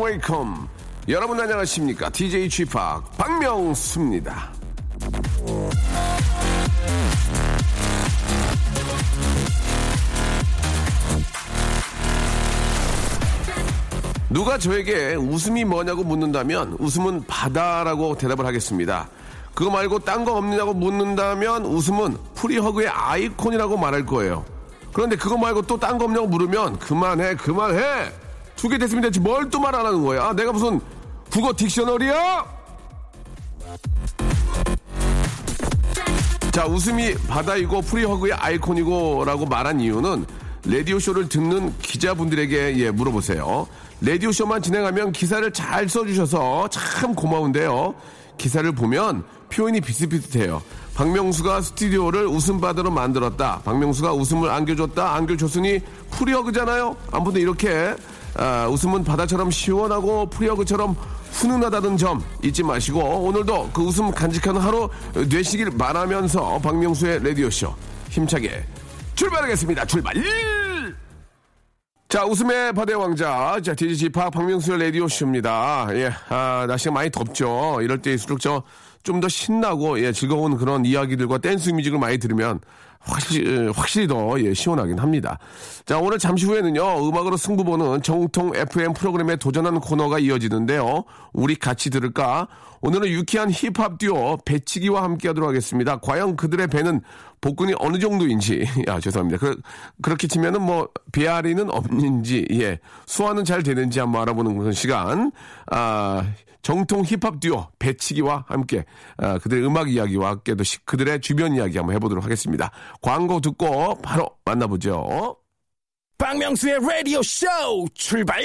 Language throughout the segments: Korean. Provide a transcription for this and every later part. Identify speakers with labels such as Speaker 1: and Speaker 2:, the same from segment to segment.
Speaker 1: Welcome. 여러분 안녕하십니까? DJ Chip 박명수입니다. 누가 저에게 웃음이 뭐냐고 묻는다면 웃음은 바다라고 대답을 하겠습니다. 그거 말고 딴 거 없느냐고 묻는다면 웃음은 프리허그의 아이콘이라고 말할 거예요. 그런데 그거 말고 또 딴 거 없냐고 물으면 그만해 그만해 두 개 됐으면 됐지 뭘 또 말 안 하는 거야. 아, 내가 무슨 국어 딕셔너리야? 자, 웃음이 바다이고 프리허그의 아이콘이고라고 말한 이유는 라디오 쇼를 듣는 기자분들에게 예, 물어보세요. 라디오쇼만 진행하면 기사를 잘 써주셔서 참 고마운데요. 기사를 보면 표현이 비슷비슷해요. 박명수가 스튜디오를 웃음바다로 만들었다. 박명수가 웃음을 안겨줬다. 안겨줬으니 free hug잖아요. 아무튼 이렇게 아, 웃음은 바다처럼 시원하고 free hug처럼 훈훈하다는 점 잊지 마시고 오늘도 그 웃음 간직하는 하루 되시길 바라면서 박명수의 라디오쇼 힘차게 출발하겠습니다. 출발! 자, 웃음의 바다의 왕자. 자, 디지지 파 박명수의 라디오쇼입니다. 예, 아, 날씨가 많이 덥죠. 이럴 때일수록 저, 좀 더 신나고, 예, 즐거운 그런 이야기들과 댄스 뮤직을 많이 들으면 확실히, 확실히 더, 예, 시원하긴 합니다. 자, 오늘 잠시 후에는요, 음악으로 승부 보는 정통 FM 프로그램에 도전하는 코너가 이어지는데요. 우리 같이 들을까? 오늘은 유쾌한 힙합 듀오 배치기와 함께 하도록 하겠습니다. 과연 그들의 배는 복근이 어느 정도인지, 아, 죄송합니다. 그, 그렇게 치면은 뭐, 배앓이는 없는지, 예, 소화는 잘 되는지 한번 알아보는 시간. 아, 정통 힙합 듀오 배치기와 함께, 아, 그들의 음악 이야기와 함께 또 시- 그들의 주변 이야기 한번 해보도록 하겠습니다. 광고 듣고 바로 만나보죠.
Speaker 2: 박명수의 라디오 쇼 출발!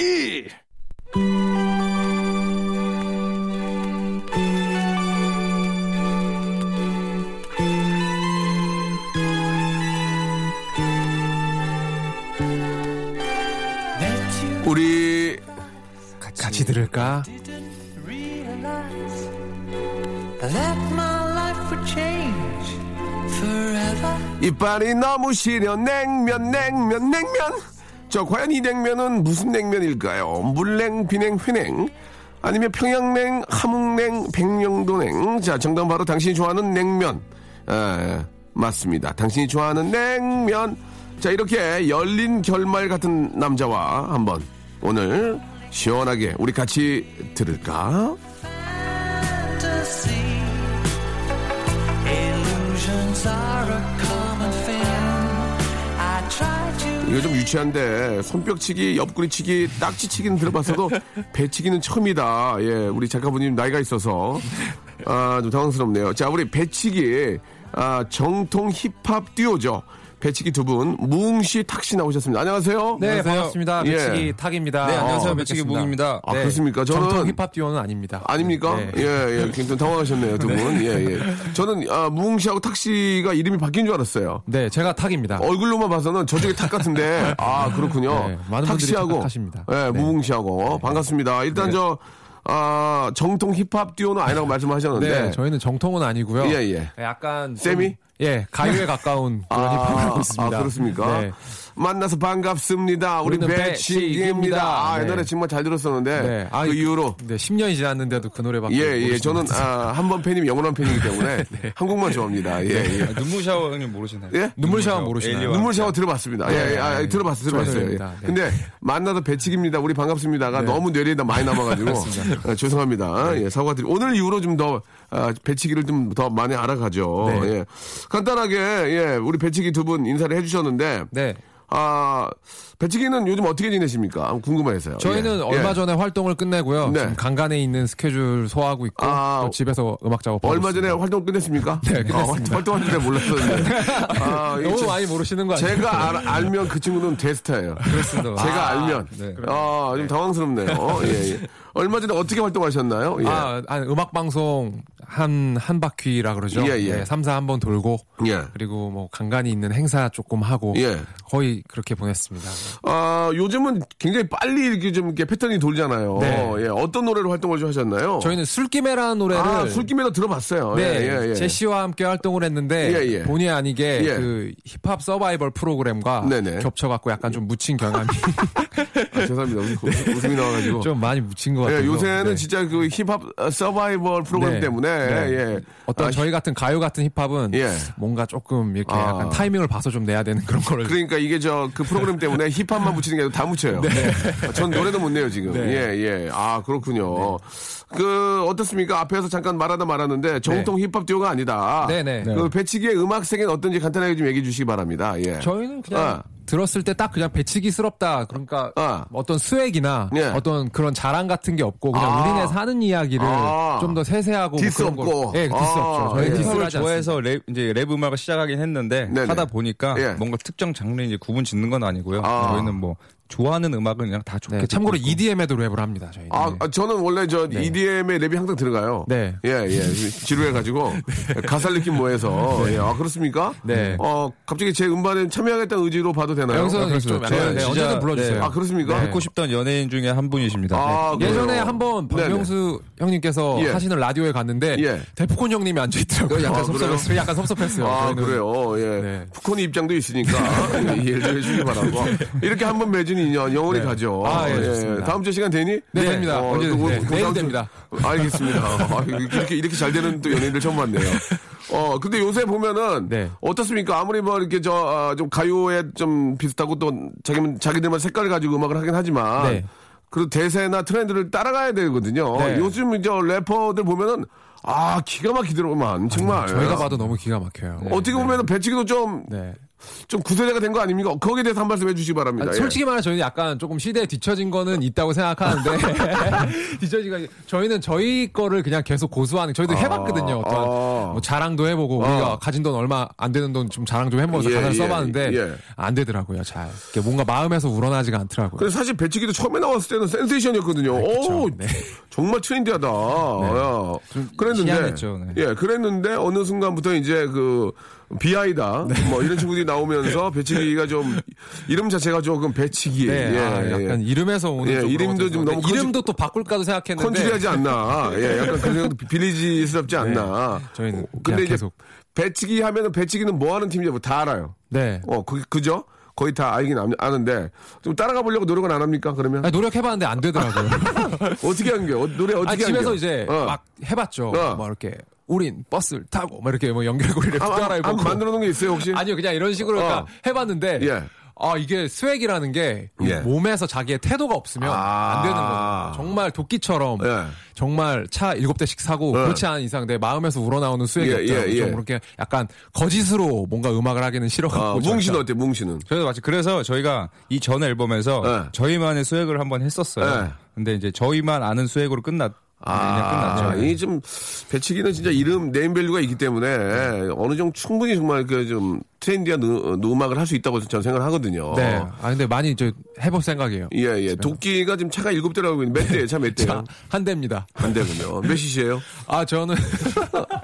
Speaker 1: 우리
Speaker 2: 같이 들을까?
Speaker 1: 이빨이 너무 시려. 냉면 냉면 냉면. 저 과연 이 냉면은 무슨 냉면일까요? 물냉 비냉 회냉. 아니면 평양냉 함흥냉 백령도냉. 자 정답 바로 당신이 좋아하는 냉면. 에, 맞습니다. 당신이 좋아하는 냉면. 자 이렇게 열린 결말 같은 남자와 한번 오늘 시원하게 우리 같이 들을까 이거 좀 유치한데 손뼉치기, 옆구리치기, 딱지치기는 들어봤어도 배치기는 처음이다. 예, 우리 작가분님 나이가 있어서 아, 좀 당황스럽네요. 자, 우리 배치기 아, 정통 힙합 듀오죠. 배치기 두 분 무웅씨 탁씨 나오셨습니다. 안녕하세요.
Speaker 2: 네,
Speaker 3: 안녕하세요.
Speaker 2: 반갑습니다.
Speaker 1: 예.
Speaker 2: 배치기 탁입니다.
Speaker 3: 네, 안녕하세요.
Speaker 2: 어,
Speaker 3: 배치기. 무웅입니다.
Speaker 1: 아, 그렇습니까? 저는-
Speaker 2: 정통 힙합 듀오는 아닙니다.
Speaker 1: 아닙니까?
Speaker 2: 네.
Speaker 1: 예, 예. 굉장히 당황하셨네요, 두 분. 예, 예. 저는 아, 무웅씨하고 탁씨가 이름이 바뀐 줄 알았어요.
Speaker 2: 네, 제가 탁입니다.
Speaker 1: 얼굴로만 봐서는 저쪽에 탁 같은데 아 그렇군요.
Speaker 2: 네, 많은 분들이
Speaker 1: 탁씨하고
Speaker 2: 착각하십니다.
Speaker 1: 네,
Speaker 2: 네.
Speaker 1: 무웅 씨하고 반갑습니다. 일단 저 아, 정통 힙합 듀오는 아니라고 말씀하셨는데
Speaker 2: 네, 저희는 정통은 아니고요.
Speaker 1: 예, 예.
Speaker 2: 약간 좀,
Speaker 1: 세미?
Speaker 2: 예, 가요에 가까운 그런 힙합을 하고 있습니다.
Speaker 1: 아, 그렇습니까?
Speaker 2: 네.
Speaker 1: 만나서 반갑습니다. 우리. 배치기입니다. 아,
Speaker 2: 네.
Speaker 1: 옛날에 정말 잘 들었었는데
Speaker 2: 네. 아,
Speaker 1: 그 이후로
Speaker 2: 네, 10년이 지났는데도 그 노래밖에
Speaker 1: 예, 예. 저는.
Speaker 2: 아,
Speaker 1: 한 번 팬이면 영원한 팬이기 때문에 한국만 좋아합니다. 예, 예.
Speaker 3: 아, 눈물 샤워 형님 모르시나요?
Speaker 1: 예?
Speaker 2: 눈물 샤워 모르시나요?
Speaker 1: 눈물 샤워 들어봤습니다. 예, 예, 아,
Speaker 2: 네.
Speaker 1: 들어봤어요, 들어봤어요. 예.
Speaker 2: 네.
Speaker 1: 근데 만나서 배치기입니다. 우리 반갑습니다가
Speaker 2: 네.
Speaker 1: 너무 뇌리에다 많이 남아 가지고 아, 죄송합니다. 예, 사과드리. 오늘 이후로 좀 더 배치기를 좀 더 많이 알아가죠.
Speaker 2: 네.
Speaker 1: 예. 간단하게 예 우리 배치기 두 분 인사를 해 주셨는데
Speaker 2: 네.
Speaker 1: 아 배치기는 요즘 어떻게 지내십니까? 궁금해서요.
Speaker 2: 저희는
Speaker 1: 예.
Speaker 2: 얼마
Speaker 1: 예.
Speaker 2: 전에 활동을 끝내고요.
Speaker 1: 네.
Speaker 2: 지금 간간에 있는 스케줄 소화하고 있고
Speaker 1: 아,
Speaker 2: 또 집에서 음악 작업하고
Speaker 1: 얼마 전에
Speaker 2: 있습니다.
Speaker 1: 활동 끝냈습니까?
Speaker 2: 네, 끝냈습니다.
Speaker 1: 아, 활동한 줄 몰랐었는데. 아,
Speaker 2: 너무
Speaker 1: 저-
Speaker 2: 많이 모르시는 거 아니에요?
Speaker 1: 제가 알, 알면 그 친구는 대스타예요.
Speaker 2: 그렇습니다.
Speaker 1: 제가
Speaker 2: 아,
Speaker 1: 알면.
Speaker 2: 네.
Speaker 1: 아, 좀 당황스럽네요. 예, 예. 얼마 전에 어떻게 활동하셨나요? 예.
Speaker 2: 아, 아니, 음악 방송 한, 한 바퀴라 그러죠.
Speaker 1: 예, 예.
Speaker 2: 네, 3사 한번 돌고.
Speaker 1: 예.
Speaker 2: 그리고 뭐 간간히 있는 행사 조금 하고.
Speaker 1: 예.
Speaker 2: 거의 그렇게 보냈습니다.
Speaker 1: 아, 요즘은 굉장히 빨리 이렇게 좀 이렇게 패턴이 돌잖아요.
Speaker 2: 네.
Speaker 1: 예. 어떤 노래로 활동을 좀 하셨나요?
Speaker 2: 저희는 술김에라는 노래를.
Speaker 1: 아, 술김에도 들어봤어요.
Speaker 2: 네,
Speaker 1: 예, 예, 예.
Speaker 2: 제시와 함께 활동을 했는데
Speaker 1: 예, 예.
Speaker 2: 본의 아니게
Speaker 1: 예.
Speaker 2: 그 힙합 서바이벌 프로그램과
Speaker 1: 네네.
Speaker 2: 겹쳐갖고 약간 좀 묻힌 경험이
Speaker 1: 아, 죄송합니다. 웃- 웃음 이 나와가지고.
Speaker 2: 좀 많이 묻힌 것
Speaker 1: 예,
Speaker 2: 같아요.
Speaker 1: 요새는
Speaker 2: 네.
Speaker 1: 진짜 그 힙합 서바이벌 프로그램
Speaker 2: 네.
Speaker 1: 때문에
Speaker 2: 네.
Speaker 1: 예.
Speaker 2: 어떤
Speaker 1: 아,
Speaker 2: 저희 같은 가요 같은 힙합은
Speaker 1: 예.
Speaker 2: 뭔가 조금 이렇게
Speaker 1: 아.
Speaker 2: 약간 타이밍을 봐서 좀 내야 되는 그런 거를
Speaker 1: 그러니까 이게 저 그 프로그램 때문에 힙합만 붙이는 게 아니라 다 묻혀요. 아, 전 노래도 못 내요 지금.
Speaker 2: 네.
Speaker 1: 예 예. 아 그렇군요. 그 어떻습니까? 앞에서 잠깐 말하다 말았는데 정통 힙합 듀오가 아니다.
Speaker 2: 네네.
Speaker 1: 그 배치기의 음악 세계는 어떤지 간단하게 좀 얘기해 주시기 바랍니다. 예.
Speaker 2: 저희는 그냥
Speaker 1: 아.
Speaker 2: 들었을 때 딱 그냥 배치기스럽다. 그러니까
Speaker 1: 아.
Speaker 2: 어떤 swag이나
Speaker 1: 예.
Speaker 2: 어떤 그런 자랑 같은 게 없고 그냥
Speaker 1: 아.
Speaker 2: 우리네 사는 이야기를
Speaker 1: 아.
Speaker 2: 좀더 세세하고 뭐
Speaker 1: 디스 없고.
Speaker 2: 예, 디스
Speaker 1: 아.
Speaker 2: 없죠. 저희
Speaker 1: 예.
Speaker 2: diss를
Speaker 3: 좋아해서 랩, 이제 랩 음악을 시작하긴 했는데
Speaker 1: 네네.
Speaker 3: 하다 보니까
Speaker 1: 예.
Speaker 3: 뭔가 특정 장르 이제 구분 짓는 건 아니고요.
Speaker 1: 아.
Speaker 3: 저희는 뭐 좋아하는 음악은 그냥 다 좋게
Speaker 2: 네,
Speaker 3: 듣고
Speaker 2: 참고로
Speaker 3: 있고.
Speaker 2: EDM에도 랩을 합니다. 저희는.
Speaker 1: 아, 아, 저는 원래 저 EDM에 랩이 항상 들어가요.
Speaker 2: 네.
Speaker 1: 예, 예. 지루해 가지고. 가사를 느낌 뭐해서. 예. 아, 그렇습니까?
Speaker 2: 네.
Speaker 1: 어, 갑자기 제 음반에 참여하겠다는 의지로 봐도 되나요?
Speaker 2: 여기서는
Speaker 3: 그래서
Speaker 2: 좀 네,
Speaker 3: 진짜-
Speaker 2: 언제든 불러 주세요.
Speaker 3: 네.
Speaker 1: 아, 그렇습니까?
Speaker 3: 듣고 싶던 연예인 중에 한 분이십니다.
Speaker 1: 아,
Speaker 3: 네.
Speaker 2: 예전에 한번. 박명수 형님께서
Speaker 1: 예.
Speaker 2: 하시는 라디오에 갔는데
Speaker 1: 예.
Speaker 2: 대포콘 형님이 앉아 있더라고요.
Speaker 1: 아,
Speaker 2: 약간
Speaker 1: 그래요?
Speaker 2: 섭섭했어요. 약간 섭섭했어요.
Speaker 1: 아,
Speaker 2: 저희는.
Speaker 1: 그래요. 예.
Speaker 2: 네.
Speaker 1: 푸코니 입장도 있으니까 이해를 좀 해주시기 바라고. 이렇게 한번 맺은 인연 영원히
Speaker 2: 네.
Speaker 1: 가죠.
Speaker 2: 아, 예, 좋습니다.
Speaker 1: 다음 주 시간 되니?
Speaker 2: 네, 됩니다.
Speaker 1: 어,
Speaker 2: 언제든.
Speaker 1: 또
Speaker 2: 네,
Speaker 1: 그
Speaker 2: 내일 됩니다.
Speaker 1: 알겠습니다. 아, 이렇게, 이렇게 잘 되는 또 연예인들 처음 봤네요. 어, 근데 요새 보면은
Speaker 2: 네.
Speaker 1: 어떻습니까? 아무리 뭐 이렇게 저, 아, 좀 가요에 좀 비슷하고 또 자기, 자기들만 색깔을 가지고 음악을 하긴 하지만
Speaker 2: 네.
Speaker 1: 그 대세나 트렌드를 따라가야 되거든요.
Speaker 2: 네.
Speaker 1: 요즘 이제 래퍼들 보면은 아, 기가 막히더라고만. 정말.
Speaker 2: 저희가 봐도 너무 기가 막혀요.
Speaker 1: 어떻게 보면 배치기도 좀,
Speaker 2: 네.
Speaker 1: 좀 구세대가 된 거 아닙니까? 거기에 대해서 한 말씀 해주시기 바랍니다.
Speaker 2: 아,
Speaker 1: 예.
Speaker 2: 솔직히 말해 저희는 약간 조금 시대에 뒤처진 거는 있다고 생각하는데 뒤처진 거 저희는 저희 거를 그냥 계속 고수하는 저희도 해봤거든요. 어떤
Speaker 1: 아.
Speaker 2: 뭐 자랑도 해보고
Speaker 1: 아.
Speaker 2: 우리가 가진 돈 얼마 안 되는 돈 좀 자랑 좀 해보면서
Speaker 1: 예,
Speaker 2: 가사를
Speaker 1: 예,
Speaker 2: 써봤는데
Speaker 1: 예.
Speaker 2: 안 되더라고요. 잘 뭔가 마음에서 우러나지가 않더라고요.
Speaker 1: 근데 사실 배치기도 처음에 나왔을 때는 센세이션이었거든요. 오,
Speaker 2: 네.
Speaker 1: 정말 트렌디하다. 야. 그랬는데,
Speaker 3: 희한했죠, 네.
Speaker 1: 예, 그랬는데 어느 순간부터 이제 그 비아이다,
Speaker 2: 네.
Speaker 1: 뭐 이런 친구들이 나오면서 배치기가 좀 이름 자체가 조금 배치기,
Speaker 2: 네,
Speaker 1: 예,
Speaker 2: 아,
Speaker 1: 예.
Speaker 2: 약간 이름에서 오는
Speaker 1: 예,
Speaker 2: 좀 그런
Speaker 1: 이름도 좀 너무
Speaker 2: 이름도 또 바꿀까도 생각했는데
Speaker 1: 컨츄리하지 않나. 예, 약간 그 정도 빌리지스럽지 않나.
Speaker 2: 네. 저희는
Speaker 1: 어, 근데 이제
Speaker 2: 계속.
Speaker 1: 배치기 하면은 배치기는 뭐 하는 팀이냐고 다 알아요.
Speaker 2: 네.
Speaker 1: 어, 그, 그죠? 거의 다 알긴 아- 아는데 좀 따라가 보려고 노력은 안 합니까? 그러면
Speaker 2: 아니, 노력해봤는데 안 되더라고요.
Speaker 1: 어떻게 한 게? 어, 노래 어떻게
Speaker 2: 아니,
Speaker 1: 한
Speaker 2: 집에서
Speaker 1: 게?
Speaker 2: 이제
Speaker 1: 어.
Speaker 2: 막 해봤죠.
Speaker 1: 어.
Speaker 2: 뭐 이렇게 우린 버스를 타고 막 이렇게 뭐 연결고리를
Speaker 1: 아, 아,
Speaker 2: 따라
Speaker 1: 아,
Speaker 2: 해보고
Speaker 1: 만들어 놓은 게 있어요 혹시?
Speaker 2: 아니요, 그냥 이런 식으로
Speaker 1: 어.
Speaker 2: 그러니까 해봤는데,
Speaker 1: 예.
Speaker 2: 아, 이게 스웩이라는 게
Speaker 1: 예.
Speaker 2: 몸에서 자기의 태도가 없으면
Speaker 1: 아.
Speaker 2: 안 되는 거죠. 정말 도끼처럼
Speaker 1: 예.
Speaker 2: 정말 차 일곱 대씩 사고
Speaker 1: 예.
Speaker 2: 그렇지 않은 이상 내 마음에서 우러나오는 swag이
Speaker 1: 예,
Speaker 2: 없더라고요.
Speaker 1: 예, 예.
Speaker 2: 좀 그렇게 약간 거짓으로 뭔가 음악을 하기는 싫어갖고.
Speaker 1: 아. 뭉씨는 어때? 뭉씨는?
Speaker 3: 저희도 마치 그래서 저희가 이 전 앨범에서
Speaker 1: 네.
Speaker 3: 저희만의 swag을 한번 했었어요.
Speaker 1: 네.
Speaker 3: 근데 이제 저희만 아는 swag으로 끝났. 끝났죠.
Speaker 1: 아, 이좀 배치기는 진짜 이름 네임밸류가 있기 때문에 어느 정도 충분히 정말 그 좀 trendy한 음- 음악을 할 수 있다고 저는 생각을 하거든요.
Speaker 2: 네. 아, 근데 많이 이제 해볼 생각이에요.
Speaker 1: 예, 예. 도끼가 지금 차가 일곱 대라고 있는데 몇 대예요? 차 몇 대요?
Speaker 2: 자, 한 대입니다.
Speaker 1: 한 대군요. 몇 시시에요?
Speaker 2: 아, 저는.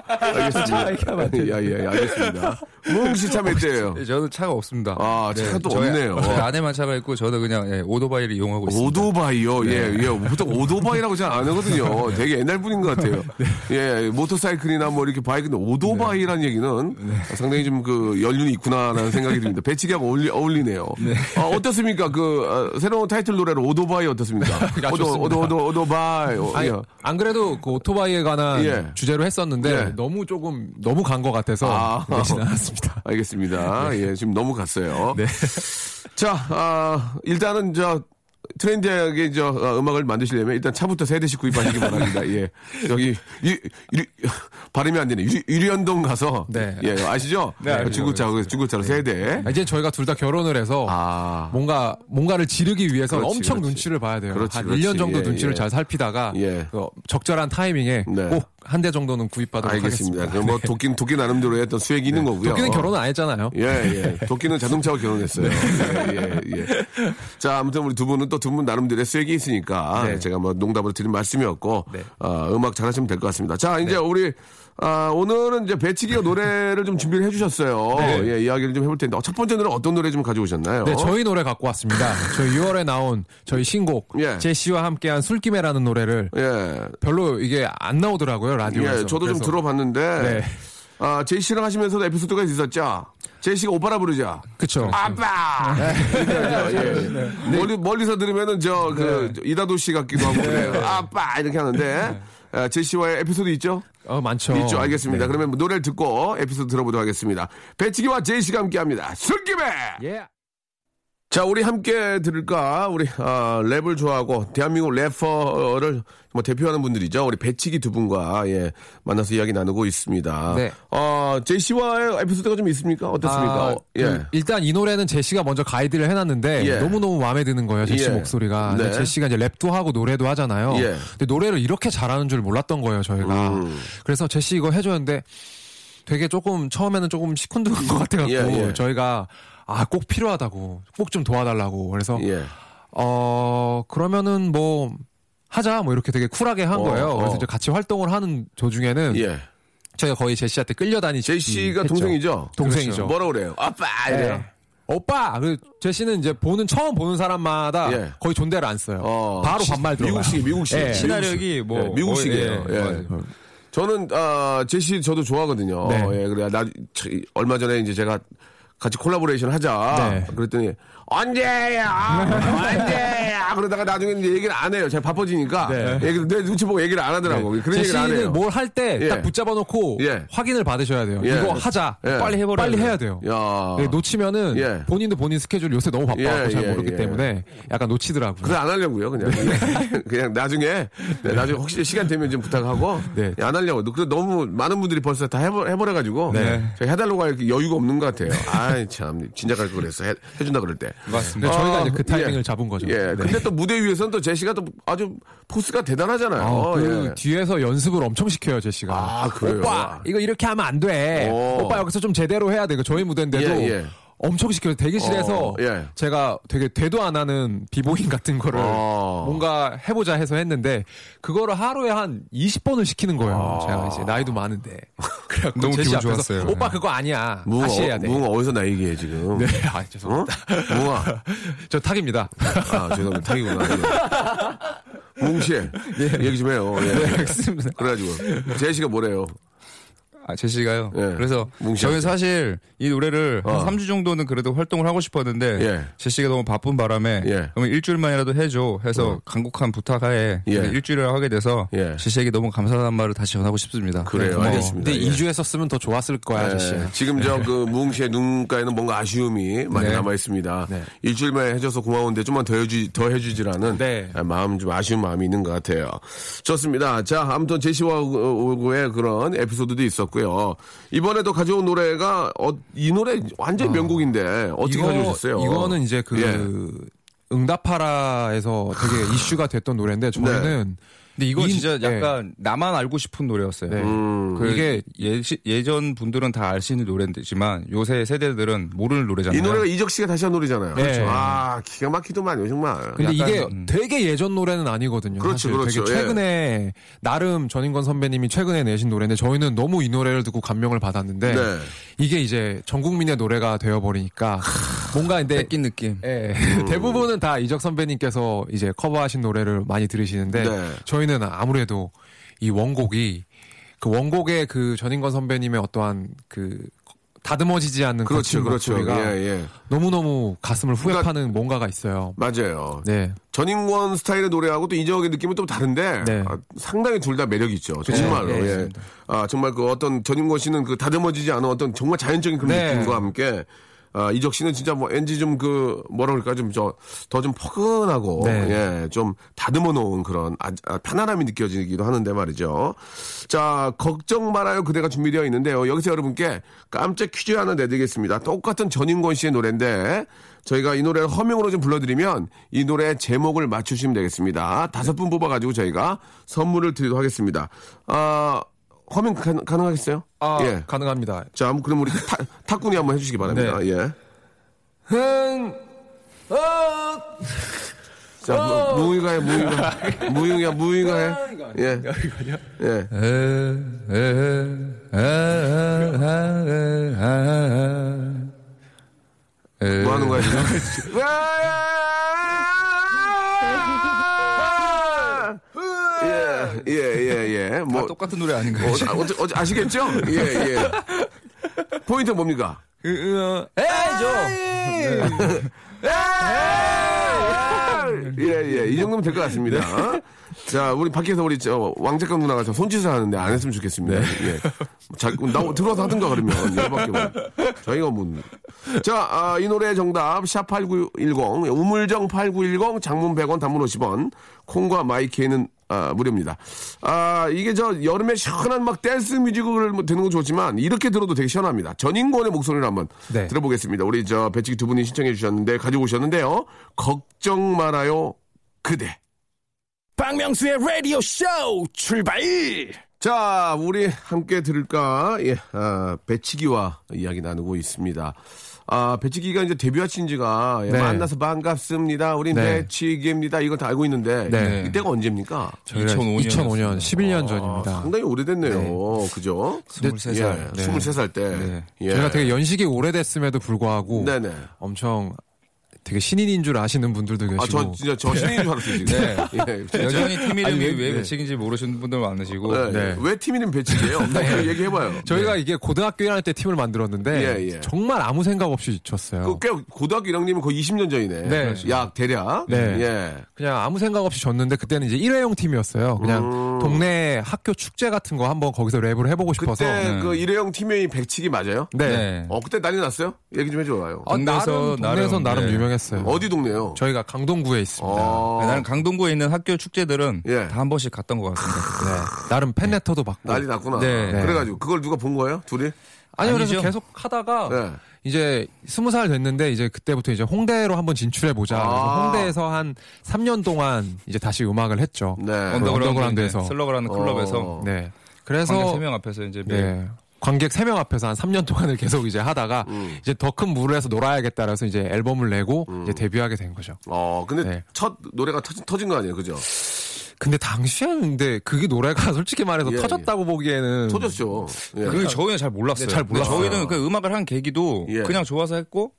Speaker 1: 알겠습니다. 예, 예, 알겠습니다. 뭉씨 차 몇 대예요?
Speaker 3: 네, 저는 차가 없습니다.
Speaker 1: 아, 차가 또
Speaker 3: 저희-
Speaker 1: 없네요.
Speaker 3: 저희 아내만 차가 있고 저는 그냥 예, 오토바이를 이용하고 있습니다.
Speaker 1: 오토바이요. 예, 예. 보통 오토바이라고 잘 안 하거든요. 되게 옛날 분인 것 같아요. 예, 모터사이클이나 뭐 이렇게 바이크인데 오토바이라는 얘기는 상당히 좀 그 연륜이 있구나라는 생각이 듭니다. 배치기하고 어울리, 어울리네요. 아, 어떻습니까? 그 어, 새로운 타이틀 노래로 오토바이 어떻습니까?
Speaker 2: 야,
Speaker 1: 오도. 오도, 오도, 오토바이. 어,
Speaker 2: 아니,
Speaker 1: 예.
Speaker 2: 안 그래도 그 오토바이에 관한
Speaker 1: 예.
Speaker 2: 주제로 했었는데
Speaker 1: 예.
Speaker 2: 너무 조금 너무 간 것 같아서
Speaker 1: 아.
Speaker 2: 내진 않았습니다.
Speaker 1: 알겠습니다. 예, 지금 너무 갔어요.
Speaker 2: 네.
Speaker 1: 자, 아, 일단은 저 트렌디하게 저 어, 음악을 만드시려면 일단 차부터 세 대씩 구입하시기 바랍니다. 예. 여기 유, 유, 발음이 안 되네. 유, 유련동 가서
Speaker 2: 네.
Speaker 1: 예 아시죠?
Speaker 3: 네, 알죠.
Speaker 1: 중고차 중고차로 세 대.
Speaker 2: 아, 이제 저희가 둘 다 결혼을 해서
Speaker 1: 아.
Speaker 2: 뭔가 뭔가를 지르기 위해서
Speaker 1: 그렇지,
Speaker 2: 엄청
Speaker 1: 그렇지.
Speaker 2: 눈치를 봐야 돼요.
Speaker 1: 그렇지,
Speaker 2: 한
Speaker 1: 그렇지.
Speaker 2: 1년 정도
Speaker 1: 예,
Speaker 2: 눈치를
Speaker 1: 예.
Speaker 2: 잘 살피다가
Speaker 1: 예.
Speaker 2: 그 적절한 타이밍에
Speaker 1: 네.
Speaker 2: 꼭 한 대 정도는 구입하도록
Speaker 1: 알겠습니다.
Speaker 2: 하겠습니다.
Speaker 1: 뭐 도끼 도끼 나름대로의 어떤 수액이 있는 거고요.
Speaker 2: 도끼는 결혼은 안 했잖아요.
Speaker 1: 예, 예. 도끼는 자동차와 결혼했어요. 예, 예, 예. 자, 아무튼 우리 두 분은 또 두 분 나름대로의 수액이 있으니까
Speaker 2: 네.
Speaker 1: 제가 뭐 농담으로 드린 말씀이었고
Speaker 2: 네.
Speaker 1: 어, 음악 잘하시면 될 것 같습니다. 자, 이제 우리 아, 오늘은 이제 배치기가 노래를 좀 준비를 해주셨어요.
Speaker 2: 네.
Speaker 1: 예, 이야기를 좀 해볼 텐데 어, 첫 번째 노래 어떤 노래 좀 가져오셨나요?
Speaker 2: 네, 저희 노래 갖고 왔습니다. 저희 6월에 나온 저희 신곡
Speaker 1: 예.
Speaker 2: 제시와 함께한 술김에라는 노래를
Speaker 1: 예,
Speaker 2: 별로 이게 안 나오더라고요 라디오에서.
Speaker 1: 예, 저도 좀
Speaker 2: 그래서
Speaker 1: 들어봤는데
Speaker 2: 네.
Speaker 1: 아, 제이씨랑 하시면서도 에피소드가 있었죠. 제이씨가 오빠라 부르자.
Speaker 2: 그쵸.
Speaker 1: 아빠! 하죠. 예. 멀리, 멀리서 들으면은 저, 그, 이다도 씨 같기도 하고 그래요. 아빠! 이렇게 하는데. 아, 제시와의 에피소드 있죠?
Speaker 2: 어, 많죠.
Speaker 1: 있죠. 알겠습니다.
Speaker 2: 네.
Speaker 1: 그러면 노래를 듣고 에피소드 들어보도록 하겠습니다. 배치기와 제시가 함께 합니다. 술김에!
Speaker 2: 예.
Speaker 1: 자, 우리 함께 들을까? 우리, 아, 랩을 좋아하고, 대한민국 래퍼를 뭐 대표하는 분들이죠. 우리 배치기 두 분과, 예, 만나서 이야기 나누고 있습니다.
Speaker 2: 네.
Speaker 1: 어, 제시와의 에피소드가 좀 있습니까? 어떻습니까?
Speaker 2: 아,
Speaker 1: 어, 예.
Speaker 2: 그 일단 이 노래는 제시가 먼저 가이드를 해놨는데
Speaker 1: 예.
Speaker 2: 너무 너무 마음에 드는 거예요 제시
Speaker 1: 예.
Speaker 2: 목소리가
Speaker 1: 네.
Speaker 2: 제시가 이제 랩도 하고 노래도 하잖아요
Speaker 1: 예.
Speaker 2: 근데 노래를 이렇게 잘하는 줄 몰랐던 거예요 저희가
Speaker 1: 음.
Speaker 2: 그래서 제시 이거 해줬는데 되게 조금 처음에는 조금 시큰둥한 것 같아갖고
Speaker 1: 예, 예.
Speaker 2: 저희가 아 꼭 필요하다고 꼭 좀 도와달라고 그래서
Speaker 1: 예.
Speaker 2: 어 그러면은 뭐 하자 뭐 이렇게 되게 쿨하게 한
Speaker 1: 어,
Speaker 2: 거예요
Speaker 1: 어.
Speaker 2: 그래서 이제 같이 활동을 하는 도중에는
Speaker 1: 예.
Speaker 2: 저희가 거의 제시한테 끌려다니지
Speaker 1: 제시가
Speaker 2: 했죠.
Speaker 1: 동생이죠?
Speaker 2: 동생이죠.
Speaker 1: 뭐라 그래요? 아빠! 이래요.
Speaker 2: 네. 오빠! 그, 제시는 이제 보는, 처음 보는 사람마다
Speaker 1: 예.
Speaker 2: 거의 존대를 안 써요.
Speaker 1: 어.
Speaker 2: 바로 반말 들어.
Speaker 1: 미국식, 미국식.
Speaker 2: 예.
Speaker 3: 친화력이 뭐
Speaker 1: 예, 미국식이에요.
Speaker 3: 어,
Speaker 1: 예. 저는, 아, 제시 저도 좋아하거든요.
Speaker 2: 네.
Speaker 1: 예, 그래. 나, 저, 얼마 전에 이제 제가 같이 콜라보레이션 하자.
Speaker 2: 네.
Speaker 1: 그랬더니, 언제야! 언제 야! 그러다가 나중에 이제 얘기를 안 해요. 제가 바빠지니까.
Speaker 2: 네.
Speaker 1: 얘기를, 내 눈치 보고 얘기를 안 하더라고. 그런 얘기를 안 해요.
Speaker 2: 제시는 뭘할때
Speaker 1: 예.
Speaker 2: 딱 붙잡아 놓고
Speaker 1: 예.
Speaker 2: 확인을 받으셔야 돼요.
Speaker 1: 예.
Speaker 2: 이거 하자.
Speaker 1: 예.
Speaker 2: 빨리 해버려. 빨리 해야 돼요.
Speaker 1: 야.
Speaker 2: 네, 놓치면은
Speaker 1: 예.
Speaker 2: 본인도 본인 스케줄 요새 너무 바빠서
Speaker 1: 예,
Speaker 2: 잘
Speaker 1: 예,
Speaker 2: 모르기
Speaker 1: 예.
Speaker 2: 때문에 약간 놓치더라고요.
Speaker 1: 그래 안 하려고요 그냥 그냥 나중에 네, 나중에 혹시 시간 되면 좀 부탁하고
Speaker 2: 네.
Speaker 1: 안 하려고 그래 너무 많은 분들이 벌써 다 해버, 해버려 가지고
Speaker 2: 네.
Speaker 1: 해달라고 할 여유가 없는 것 같아요 아이 참 진작 할 걸 그랬어 해, 해준다 그럴 때
Speaker 3: 맞습니다.
Speaker 2: 네, 저희가
Speaker 1: 아,
Speaker 2: 이제 그 타이밍을
Speaker 1: 예.
Speaker 2: 잡은 거죠.
Speaker 1: 예
Speaker 2: 네.
Speaker 1: 근데 또 무대 위에서는 또 제시가 또 아주 포스가 대단하잖아요
Speaker 2: 아, 그
Speaker 1: 예.
Speaker 2: 뒤에서 연습을 엄청 시켜요 제시가.
Speaker 1: 아, 그래요?
Speaker 2: 오빠 이거 이렇게 하면 안 돼.
Speaker 1: 오.
Speaker 2: 오빠 여기서 좀 제대로 해야 돼. 그 저희 무대인데도
Speaker 1: 예, 예.
Speaker 2: 엄청 시켜요. 대기실에서
Speaker 1: 어, 예.
Speaker 2: 제가 되게 되도 안 하는 비보잉 같은 거를
Speaker 1: 어.
Speaker 2: 뭔가 해보자 해서 했는데 그거를 하루에 한 20번을 시키는 거예요.
Speaker 1: 아.
Speaker 2: 제가 이제 나이도 많은데. 그래갖고
Speaker 3: 너무 기분
Speaker 2: 앞에서
Speaker 3: 좋았어요.
Speaker 2: 오빠 그거 아니야.
Speaker 1: 무궁
Speaker 2: 다시 해야 돼.
Speaker 1: 무궁 어디서 나 얘기해 지금
Speaker 2: 네, 아
Speaker 1: 어?
Speaker 2: 죄송합니다.
Speaker 1: 무궁아
Speaker 2: 저 탁입니다.
Speaker 1: 아 죄송합니다 탁이구나 예. 뭉씨 얘기 좀 해요 예.
Speaker 2: 네, 알겠습니다.
Speaker 1: 그래가지고 제시가 뭐래요
Speaker 3: 아, 제시가요.
Speaker 1: 예.
Speaker 3: 그래서. 저희 사실 이 노래를
Speaker 1: 어.
Speaker 3: 한 3주 정도는 그래도 활동을 하고 싶었는데
Speaker 1: 예.
Speaker 3: 제시가 너무 바쁜 바람에
Speaker 1: 예.
Speaker 3: 그러면 일주일만이라도 해줘 해서
Speaker 1: 어.
Speaker 3: 간곡한 부탁하에
Speaker 1: 예.
Speaker 3: 일주일을 하게 돼서
Speaker 1: 예.
Speaker 3: 제시에게 너무 감사하다는 말을 다시 전하고 싶습니다.
Speaker 1: 그래요,
Speaker 3: 고마워.
Speaker 1: 알겠습니다.
Speaker 2: 근데
Speaker 1: 예.
Speaker 2: 2주 했었으면 더 좋았을 거야, 아저씨.
Speaker 1: 네, 지금 저그 무웅씨의 눈가에는 뭔가 아쉬움이 많이
Speaker 2: 네.
Speaker 1: 남아 있습니다.
Speaker 2: 네.
Speaker 1: 일주일만 해줘서 고마운데 좀만 더 해주 더 해주지라는
Speaker 2: 네.
Speaker 1: 마음 좀 아쉬운 마음이 있는 것 같아요. 좋습니다. 자, 아무튼 제시와 오구의 그런 에피소드도 있었고 요. 이번에도 가져온 노래가 어, 이 노래 완전 히 명곡인데 어떻게 가져오셨어요?
Speaker 2: 이거는 이제 그
Speaker 1: 예.
Speaker 2: 응답하라에서 되게 이슈가 됐던 노래인데 저희는
Speaker 3: 근데 이건
Speaker 2: 이-
Speaker 3: 진짜
Speaker 2: 네.
Speaker 3: 약간 나만 알고 싶은 노래였어요.
Speaker 2: 네.
Speaker 1: 음.
Speaker 3: 그
Speaker 2: 이게
Speaker 3: 예, 예전 분들은 다 알 수 있는 노래지만 요새 세대들은 모르는 노래잖아요.
Speaker 1: 이 노래가 이적 씨가 다시 한 노래잖아요.
Speaker 2: 네.
Speaker 1: 그렇죠. 아, 기가 막히더만요, 정말.
Speaker 2: 근데
Speaker 3: 약간,
Speaker 2: 이게
Speaker 3: 음.
Speaker 2: 되게 예전 노래는 아니거든요.
Speaker 1: 그렇죠,
Speaker 2: 사실.
Speaker 1: 그렇죠.
Speaker 2: 되게 최근에 나름 전인권 선배님이 최근에 내신 노래인데 저희는 너무 이 노래를 듣고 감명을 받았는데
Speaker 1: 네.
Speaker 2: 이게 이제 전 국민의 노래가 되어 버리니까 뭔가 근데
Speaker 3: 뺏긴 느낌.
Speaker 2: 예.
Speaker 1: 음.
Speaker 2: 대부분은 다 이적 선배님께서 이제 커버하신 노래를 많이 들으시는데
Speaker 1: 네.
Speaker 2: 저희는 아무래도 이 원곡이 그 원곡의 그 전인권 선배님의 어떠한 그 다듬어지지 않는
Speaker 1: 그렇죠,
Speaker 2: 거친
Speaker 1: 그렇죠.
Speaker 2: 목소리가
Speaker 1: 예, 예.
Speaker 2: 너무너무 가슴을
Speaker 1: 그러니까-
Speaker 2: 후회파는 뭔가가 있어요.
Speaker 1: 맞아요.
Speaker 2: 네.
Speaker 1: 전인권 스타일의 노래하고 또 이적의 느낌은 또 다른데
Speaker 2: 네.
Speaker 1: 아, 상당히 둘 다 매력이 있죠.
Speaker 2: 네,
Speaker 1: 정말로.
Speaker 2: 네,
Speaker 1: 예.
Speaker 2: 맞습니다.
Speaker 1: 아 정말 그 어떤 전인권 씨는 그 다듬어지지 않은 어떤 정말 자연적인 그런
Speaker 2: 네.
Speaker 1: 느낌과 함께 아, 이적 씨는 진짜 뭐 왠지 좀 그 뭐라 그럴까 좀 저더좀 포근하고
Speaker 2: 네.
Speaker 1: 예, 좀 다듬어 놓은 그런 아, 아, 편안함이 느껴지기도 하는데 말이죠. 자, 걱정 말아요 그대가 준비되어 있는데요. 여기서 여러분께 깜짝 퀴즈 하나 내드리겠습니다. 똑같은 전인권 씨의 노래인데 저희가 이 노래를 허밍으로 좀 불러드리면 이 노래 제목을 맞추시면 되겠습니다. 다섯 분 뽑아가지고 저희가 선물을 드리도록 하겠습니다. 아, 허밍 가, 가능하겠어요?
Speaker 2: 아,
Speaker 1: 예.
Speaker 2: 가능합니다.
Speaker 1: 자, 그럼 우리 타, 탁군이 한번 해주시기 바랍니다.
Speaker 2: 네.
Speaker 1: 예.
Speaker 2: 흥, 어,
Speaker 1: 자, 무, 무의가 해, 무의가. 무의가, 무의가 해. 예. 예. 뭐 하는 거야, 지금? 예, 예, 예, 예. 뭐,
Speaker 3: 아, 똑같은 노래 아닌가요?
Speaker 1: 어, 아, 어째 아시겠죠? 예, 예. 포인트 뭡니까? 예, 예. 이 정도면 될 것 같습니다. 자, 우리 밖에서 우리 저 왕작가 누나가 저 손짓을 하는데 안 했으면 좋겠습니다. 예. 자, 나 들어와서 하든가 그러면. 열받게 뭐. 저희가 뭐. 자, 아, 이 노래 정답 샵8910 우물정 8910 장문 100원 단문 50원 콩과 마이케이는 아, 무료입니다. 아, 이게 저 여름에 시원한 막 댄스 뮤직을 뭐 듣는 건 좋지만 이렇게 들어도 되게 시원합니다. 전인권의 목소리를 한번
Speaker 2: 네.
Speaker 1: 들어보겠습니다. 우리 저 배치기 두 분이 신청해 주셨는데 가지고 오셨는데요. 걱정 말아요 그대.
Speaker 4: 박명수의 라디오 쇼 출발!
Speaker 1: 자, 우리 함께 들을까? 예, 아, 배치기와 이야기 나누고 있습니다. 아, 배치기가 이제 데뷔하신 지가 예,
Speaker 2: 네.
Speaker 1: 만나서 반갑습니다. 우린
Speaker 2: 네.
Speaker 1: 배치기입니다. 이걸 다 알고 있는데
Speaker 2: 네.
Speaker 1: 이때가 언제입니까?
Speaker 2: 저희가
Speaker 3: 2005
Speaker 2: 2005년, 11년
Speaker 1: 아,
Speaker 2: 전입니다.
Speaker 1: 상당히 오래됐네요. 그죠?
Speaker 3: 23살.
Speaker 1: 예,
Speaker 2: 네.
Speaker 1: 23살 때.
Speaker 3: 네.
Speaker 1: 예.
Speaker 2: 저희가 되게 연식이 오래됐음에도 불구하고
Speaker 1: 네네.
Speaker 2: 엄청 되게 신인인 줄 아시는 분들도 계시고
Speaker 1: 아, 저 진짜 저 신인 줄 알았어요, 지금. 예.
Speaker 3: 여전히 팀 이름이
Speaker 2: 왜-
Speaker 3: 왜
Speaker 2: 네.
Speaker 3: 배치기인지 모르시는 분들 많으시고
Speaker 1: 네.
Speaker 2: 네.
Speaker 1: 왜팀 이름 배치기예요? 얘기해 봐요.
Speaker 2: 저희가 이게 고등학교 1학년 때 팀을 만들었는데
Speaker 1: 예, 예.
Speaker 2: 정말 아무 생각 없이 쳤어요.
Speaker 1: 그, 꽤 고등학교 1학년이면 거의 20년 전이네.
Speaker 2: 네.
Speaker 1: 약 대략.
Speaker 2: 네.
Speaker 1: 예.
Speaker 2: 그냥 아무 생각 없이 졌는데 그때는 이제 일회용 팀이었어요. 그냥 동네 학교 축제 같은 거 한번 거기서 랩을 해 보고 싶어서.
Speaker 1: 그때
Speaker 3: 네.
Speaker 1: 그 일회용 팀명이 백치기 맞아요?
Speaker 2: 네.
Speaker 3: 네.
Speaker 1: 어, 그때 난리 났어요? 얘기 좀 해줘봐요.
Speaker 2: 아,
Speaker 3: 동네에서
Speaker 2: 나름, 동네에서
Speaker 3: 나름,
Speaker 2: 나름
Speaker 3: 네.
Speaker 2: 유명했어요.
Speaker 1: 어디 동네요?
Speaker 2: 저희가 강동구에 있습니다.
Speaker 1: 어,
Speaker 3: 나는 강동구에 있는 학교 축제들은
Speaker 1: 예.
Speaker 3: 다 한 번씩 갔던 것 같습니다.
Speaker 2: 네. 나름 팬레터도 받고.
Speaker 1: 난리 났구나.
Speaker 3: 네.
Speaker 2: 네.
Speaker 1: 그래가지고 그걸 누가 본 거예요? 둘이?
Speaker 2: 아니요, 그래서
Speaker 3: 아니죠.
Speaker 2: 계속 하다가
Speaker 1: 네.
Speaker 2: 이제 스무 살 됐는데 이제 그때부터 이제 홍대로 한번 진출해 보자.
Speaker 1: 아.
Speaker 2: 그래서 홍대에서 한 3년 동안 이제 다시 음악을 했죠.
Speaker 1: 네.
Speaker 3: 언더그라운드에서. 슬러그라는 클럽에서
Speaker 1: 어.
Speaker 2: 네. 그래서
Speaker 3: 3명 앞에서 이제 매일
Speaker 2: 네. 관객 3명 앞에서 한 3년 동안을 계속 이제 하다가
Speaker 1: 음.
Speaker 2: 이제 더큰 물에서 놀아야겠다 그래서 이제 앨범을 내고 이제 데뷔하게 된 거죠.
Speaker 1: 어, 근데
Speaker 2: 네.
Speaker 1: 첫 노래가 터진, 터진 거 아니에요? 그죠?
Speaker 2: 근데 당시에는 근데 그게 노래가 솔직히 말해서
Speaker 1: 예,
Speaker 2: 터졌다고 보기에는
Speaker 1: 터졌죠. 예.
Speaker 3: 그 저희는 잘 몰랐어요.
Speaker 2: 네, 잘 몰랐어요.
Speaker 3: 저희는 그 음악을 한 계기도
Speaker 1: 예.
Speaker 3: 그냥 좋아서 했고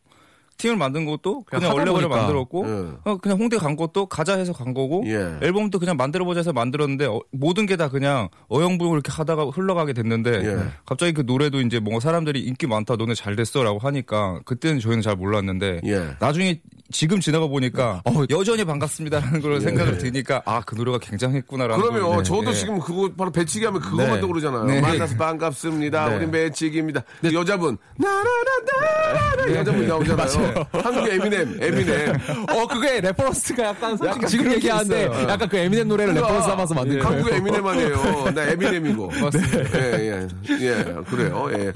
Speaker 3: 팀을 만든 것도
Speaker 2: 그냥
Speaker 3: 원래대로. 만들었고
Speaker 1: 예.
Speaker 3: 어, 그냥 홍대 간 것도 가자 해서 간 거고
Speaker 1: 예.
Speaker 3: 앨범도 그냥 만들어보자 해서 만들었는데 어, 모든 게 다 그냥 어영부영 이렇게 하다가 흘러가게 됐는데
Speaker 1: 예.
Speaker 3: 갑자기 그 노래도 이제 뭔가 사람들이 인기 많다 너네 잘 됐어라고 하니까 그때는 저희는 잘 몰랐는데
Speaker 1: 예.
Speaker 3: 나중에 지금 지나가 보니까
Speaker 2: 어,
Speaker 3: 여전히 반갑습니다라는 걸 생각을 드니까 아 그 노래가 굉장했구나라는
Speaker 1: 그러면
Speaker 3: 걸, 네.
Speaker 1: 저도
Speaker 3: 예.
Speaker 1: 지금 그거 바로 배치기 하면 그거만
Speaker 2: 네.
Speaker 1: 떠오르잖아요.
Speaker 3: 네.
Speaker 1: 만나서 반갑습니다.
Speaker 2: 네.
Speaker 1: 우린 배치기입니다. 그 여자분 나라라라 여자분 나오잖아요. 한국의 에미넴, 에미넴.
Speaker 2: 어 그게 reference가 약간 솔직히
Speaker 1: 약간
Speaker 2: 지금 얘기하는데
Speaker 1: 있어요.
Speaker 2: 약간 그 에미넴 노래를 reference 삼아서 만든 거예요.
Speaker 1: 한국의 에미넴 아니에요. 나 에미넴이고. 예, 예, 예, 그래요. 예, 예,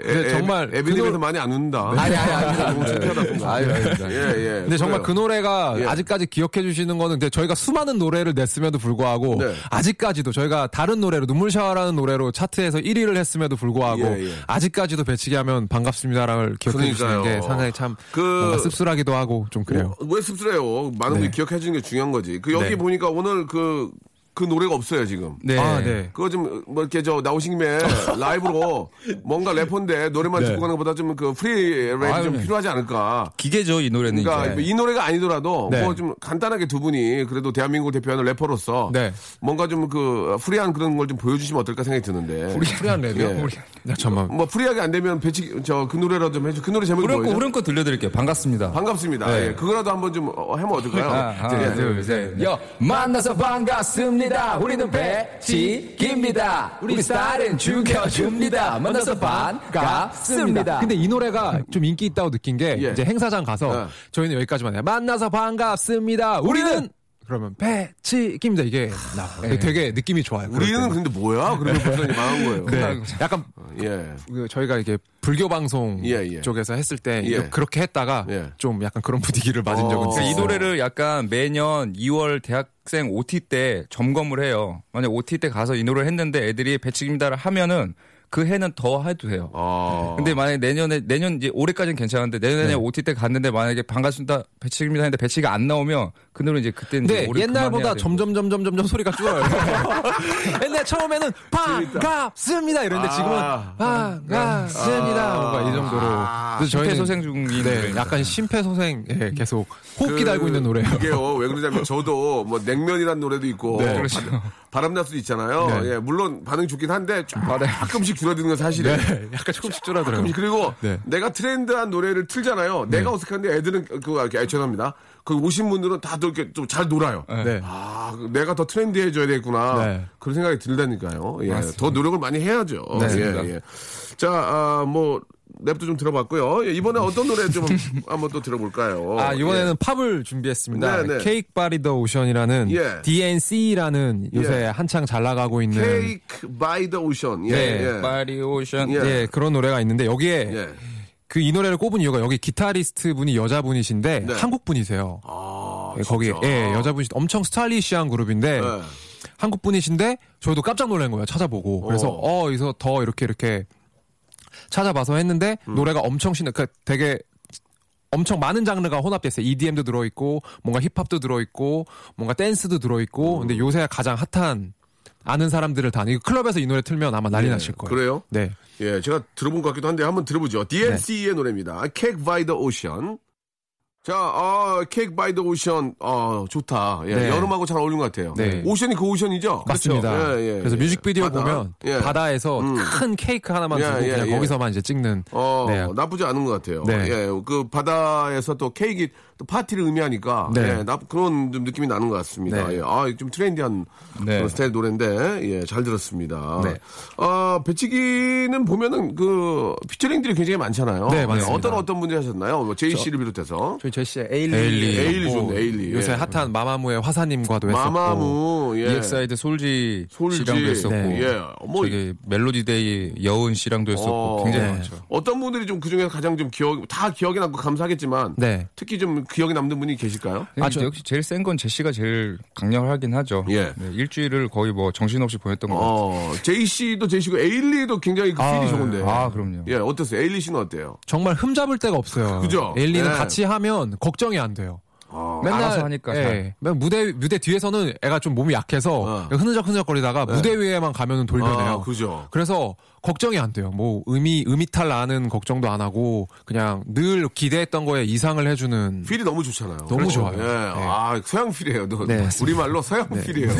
Speaker 2: 근데
Speaker 1: 예,
Speaker 2: 정말
Speaker 1: 에미넴에서
Speaker 2: 그 노-
Speaker 1: 많이 안 웃는다.
Speaker 2: 아니, 아니, 아니.
Speaker 1: 너무 창피하다.
Speaker 2: 아유, 아닙니다.
Speaker 1: 예, 예.
Speaker 2: 근데 정말 그. 노래가
Speaker 1: 예.
Speaker 2: 아직까지 기억해 주시는 거는 근데 저희가 수많은 노래를 냈음에도 불구하고
Speaker 1: 네.
Speaker 2: 아직까지도 저희가 다른 노래로 눈물 샤워라는 노래로 차트에서 1위를 했음에도 불구하고
Speaker 1: 예, 예.
Speaker 2: 아직까지도 배치기 하면 반갑습니다를 기억해 주시는. 게 상당히 참
Speaker 1: 그-
Speaker 2: 씁쓸하기도 하고 좀 그래요.
Speaker 1: 어, 왜 씁쓸해요? 많은 분들이 기억해 주는 게 중요한 거지. 그 여기
Speaker 2: 네.
Speaker 1: 보니까 오늘 그, 그 노래가 없어요, 지금.
Speaker 3: 네.
Speaker 2: 아, 네.
Speaker 1: 그거 좀, 뭐, 이렇게 저, 나오신 김에 라이브로 뭔가 래퍼인데 노래만
Speaker 2: 네.
Speaker 1: 듣고 가는 것보다 좀 그 free 랩이 좀
Speaker 3: 네.
Speaker 1: 필요하지 않을까.
Speaker 3: 기계죠 이 노래는
Speaker 1: 그러니까
Speaker 3: 이제
Speaker 1: 이 노래가 아니더라도
Speaker 2: 네.
Speaker 1: 뭐좀 간단하게 두 분이 그래도 대한민국을 대표하는 래퍼로서
Speaker 2: 네.
Speaker 1: 뭔가 좀 그 free한 그런 걸 좀 보여주시면 어떨까 생각이 드는데.
Speaker 2: 우리 free한 랩이요?
Speaker 1: 예.
Speaker 2: 우리- 야, 잠깐만.
Speaker 1: 뭐 free하게 안 되면 배치 저 그 노래라도 좀 해주. 그 노래 제목이 뭐예요?
Speaker 3: 후렴구 들려드릴게요. 반갑습니다.
Speaker 1: 반갑습니다.
Speaker 3: 네.
Speaker 1: 예, 그거라도 한번 좀 어, 하면 어떨까요?
Speaker 3: 하나,
Speaker 1: 예,
Speaker 3: 둘, 셋. yo 만나서 반갑습니다.
Speaker 2: 씁니다. 우리는 배치기입니다. 우리 스타일은 죽여줍니다. 만나서 반갑습니다. 근데 이 노래가 좀 인기 있다고 느낀 게
Speaker 1: 예.
Speaker 2: 이제 행사장 가서
Speaker 1: 예.
Speaker 2: 저희는 여기까지만 해요. 만나서 반갑습니다. 우리는 그러면 배치기입니다. 이게 나와요. 되게 느낌이 좋아요.
Speaker 1: 우리는. 근데 뭐야? 그러면 버전이 망한 거예요.
Speaker 2: 네. 약간
Speaker 1: 예.
Speaker 2: 그 저희가 이게 불교 방송
Speaker 1: 예, 예.
Speaker 2: 쪽에서 했을 때
Speaker 1: 예.
Speaker 2: 그렇게 했다가
Speaker 1: 예.
Speaker 2: 좀 약간 그런 분위기를 맞은 적은
Speaker 1: 어.
Speaker 2: 있어요.
Speaker 3: 이 노래를 약간 매년 2월 대학생 OT 때 점검을 해요. 만약 OT 때 가서 이 노래를 했는데 애들이 배치기입니다를 하면은 그 해는 더 해도 돼요.
Speaker 1: 아.
Speaker 3: 근데 만약에 내년에 내년 이제 올해까지는 괜찮은데 내년에 OT 때 갔는데 만약에 반갑습니다 배치기입니다 했는데 배치가 안 나오면 그 노래 이제 그때 이제
Speaker 2: 근데
Speaker 3: 올해
Speaker 2: 옛날보다. 점점 점점 점점 소리가 줄어요. 옛날 처음에는 반갑습니다 이랬는데 지금은
Speaker 1: 아.
Speaker 2: 반갑습니다 뭔가 이 정도로. 그래서 저희는
Speaker 3: 심폐소생 중인
Speaker 2: 네. 약간 심폐소생 예, 계속 호흡기
Speaker 1: 그,
Speaker 2: 달고 있는 노래예요.
Speaker 1: 이게요. 왜 그러냐면 저도 뭐 냉면이라는 노래도 있고
Speaker 2: 네.
Speaker 3: 그렇죠.
Speaker 1: 바람 날 수도 있잖아요.
Speaker 2: 네.
Speaker 1: 예, 물론 반응 좋긴 한데 조금씩 줄어드는 건 사실이에요.
Speaker 2: 네, 약간 조금씩 줄어들어요.
Speaker 1: 조금씩. 그리고
Speaker 2: 네.
Speaker 1: 내가 트렌드한 노래를 틀잖아요. 내가 어색한데 애들은 그거 이렇게 아, 죄송합니다. 그 오신 분들은 다들 이렇게 좀 잘 놀아요.
Speaker 2: 네.
Speaker 1: 아, 내가 더 트렌디해져야 되겠구나.
Speaker 2: 네.
Speaker 1: 그런 생각이 들다니까요. 예, 더 노력을 많이 해야죠.
Speaker 2: 네.
Speaker 1: 예, 예. 자, 아, 뭐 랩도 좀 들어봤고요. 예, 이번에 어떤 노래 좀 한번 또 들어볼까요?
Speaker 2: 아, 이번에는
Speaker 1: 예.
Speaker 2: 팝을 준비했습니다.
Speaker 1: 네, 네.
Speaker 2: 케이크 바리 더 오션이라는
Speaker 1: 예.
Speaker 2: DNC라는 요새
Speaker 1: 예.
Speaker 2: 한창 잘 나가고 있는
Speaker 1: Cake by the Ocean. 예,
Speaker 2: 네.
Speaker 1: 예.
Speaker 3: 파리 오션
Speaker 1: 예.
Speaker 2: 예, 그런 노래가 있는데 여기에
Speaker 1: 예.
Speaker 2: 그이 노래를 꼽은 이유가 여기 기타리스트 분이 여자분이신데
Speaker 1: 네.
Speaker 2: 한국 분이세요.
Speaker 1: 아,
Speaker 2: 예, 거기. 예, 여자분이 엄청 스타일리시한 그룹인데
Speaker 1: 네.
Speaker 2: 한국 분이신데 저도 깜짝 놀란 거예요. 찾아보고. 그래서
Speaker 1: 어.
Speaker 2: 어, 여기서 더 이렇게 이렇게 찾아봐서 했는데
Speaker 1: 음.
Speaker 2: 노래가 엄청 신나 그 되게 엄청 많은 장르가 혼합됐어요. EDM도 들어있고, 뭔가 힙합도 들어있고, 뭔가 댄스도 들어있고,
Speaker 1: 음.
Speaker 2: 근데 요새 가장 핫한 아는 사람들을 다, 이거 클럽에서 이 노래 틀면 아마 난리
Speaker 1: 예,
Speaker 2: 나실 거예요.
Speaker 1: 그래요?
Speaker 2: 네.
Speaker 1: 예, 제가 들어본 것 같기도 한데 한번 들어보죠. DNC의 노래입니다. Cake by the Ocean. 자, 아, Cake by the Ocean. 아, 좋다. 예,
Speaker 2: 네.
Speaker 1: 여름하고 잘 어울리는 것 같아요.
Speaker 2: 네.
Speaker 1: 오션이 그 오션이죠?
Speaker 2: 맞습니다.
Speaker 1: 예, 예,
Speaker 2: 그래서
Speaker 1: 예.
Speaker 2: 뮤직비디오
Speaker 1: 바다.
Speaker 2: 보면
Speaker 1: 예.
Speaker 2: 바다에서
Speaker 1: 음.
Speaker 2: 큰 케이크 하나만
Speaker 1: 예,
Speaker 2: 두고
Speaker 1: 예,
Speaker 2: 그냥
Speaker 1: 예.
Speaker 2: 거기서만 이제 찍는.
Speaker 1: 어,
Speaker 2: 네.
Speaker 1: 나쁘지 않은 것 같아요.
Speaker 2: 네.
Speaker 1: 예, 그 바다에서 또 케이크 또 파티를 의미하니까
Speaker 2: 네.
Speaker 1: 예, 나, 그런 좀 느낌이 나는 것 같습니다.
Speaker 2: 네.
Speaker 1: 예, 아, 좀 trendy한
Speaker 3: 네.
Speaker 1: 그런 스타일 노래인데 예, 잘 들었습니다.
Speaker 2: 네.
Speaker 1: 아, 배치기는 보면은 그 featuring들이 굉장히 많잖아요.
Speaker 2: 네, 맞습니다.
Speaker 1: 어떤 어떤 분들이 하셨나요? 뭐 제시를 비롯해서
Speaker 2: 저희 제시의 에일리.
Speaker 3: 에일리.
Speaker 1: 에일리 좋네, 에일리.
Speaker 2: 요새
Speaker 1: 예.
Speaker 2: 핫한 마마무의 화사님과도 했었고.
Speaker 1: 마마무, 예.
Speaker 3: EXID 솔지,
Speaker 1: 솔지.
Speaker 3: 씨랑도 했었고
Speaker 2: 네.
Speaker 1: 예, 뭐
Speaker 3: 저기 멜로디데이 여은 씨랑도 했었고
Speaker 1: 어,
Speaker 3: 굉장히
Speaker 2: 네.
Speaker 3: 많죠.
Speaker 1: 어떤 분들이 좀 그 중에서 가장 좀 기억, 다 기억에 남고 감사하겠지만
Speaker 2: 네.
Speaker 1: 특히 좀 기억에 남는 분이 계실까요?
Speaker 3: 아,
Speaker 2: 저-
Speaker 3: 역시 제일 센 건 제시가 제일 강렬하긴 하죠.
Speaker 1: 예.
Speaker 3: 네, 일주일을 거의 뭐 정신없이 보냈던 것 같아요.
Speaker 1: 어, 제이 씨도 제이 씨고 에일리도 굉장히 그 필이
Speaker 2: 아,
Speaker 1: 좋은데.
Speaker 3: 아, 그럼요.
Speaker 1: 예, 어땠어요? 에일리 씨는 어때요?
Speaker 2: 정말 흠잡을 데가 없어요.
Speaker 1: 그죠?
Speaker 2: 에일리는
Speaker 1: 네.
Speaker 2: 같이 하면 걱정이 안 돼요.
Speaker 1: 아,
Speaker 3: 알아서 하니까 잘.
Speaker 2: 예, 맨 무대 무대 뒤에서는 애가 좀 몸이 약해서
Speaker 1: 어.
Speaker 2: 흐느적 흐느적거리다가 무대 위에만 가면은 돌변해요.
Speaker 1: 아, 그죠.
Speaker 2: 그래서 걱정이 안 돼요. 뭐 음이 음이탈 나는 걱정도 안 하고 그냥 늘 기대했던 거에 이상을 해주는
Speaker 1: feel이 너무 좋잖아요.
Speaker 2: 너무
Speaker 1: 그렇죠.
Speaker 2: 좋아요.
Speaker 1: 예,
Speaker 2: 네.
Speaker 1: 아, 서양 feel이에요. 너,
Speaker 2: 네, 맞습니다.
Speaker 1: 우리 말로 서양 feel이에요.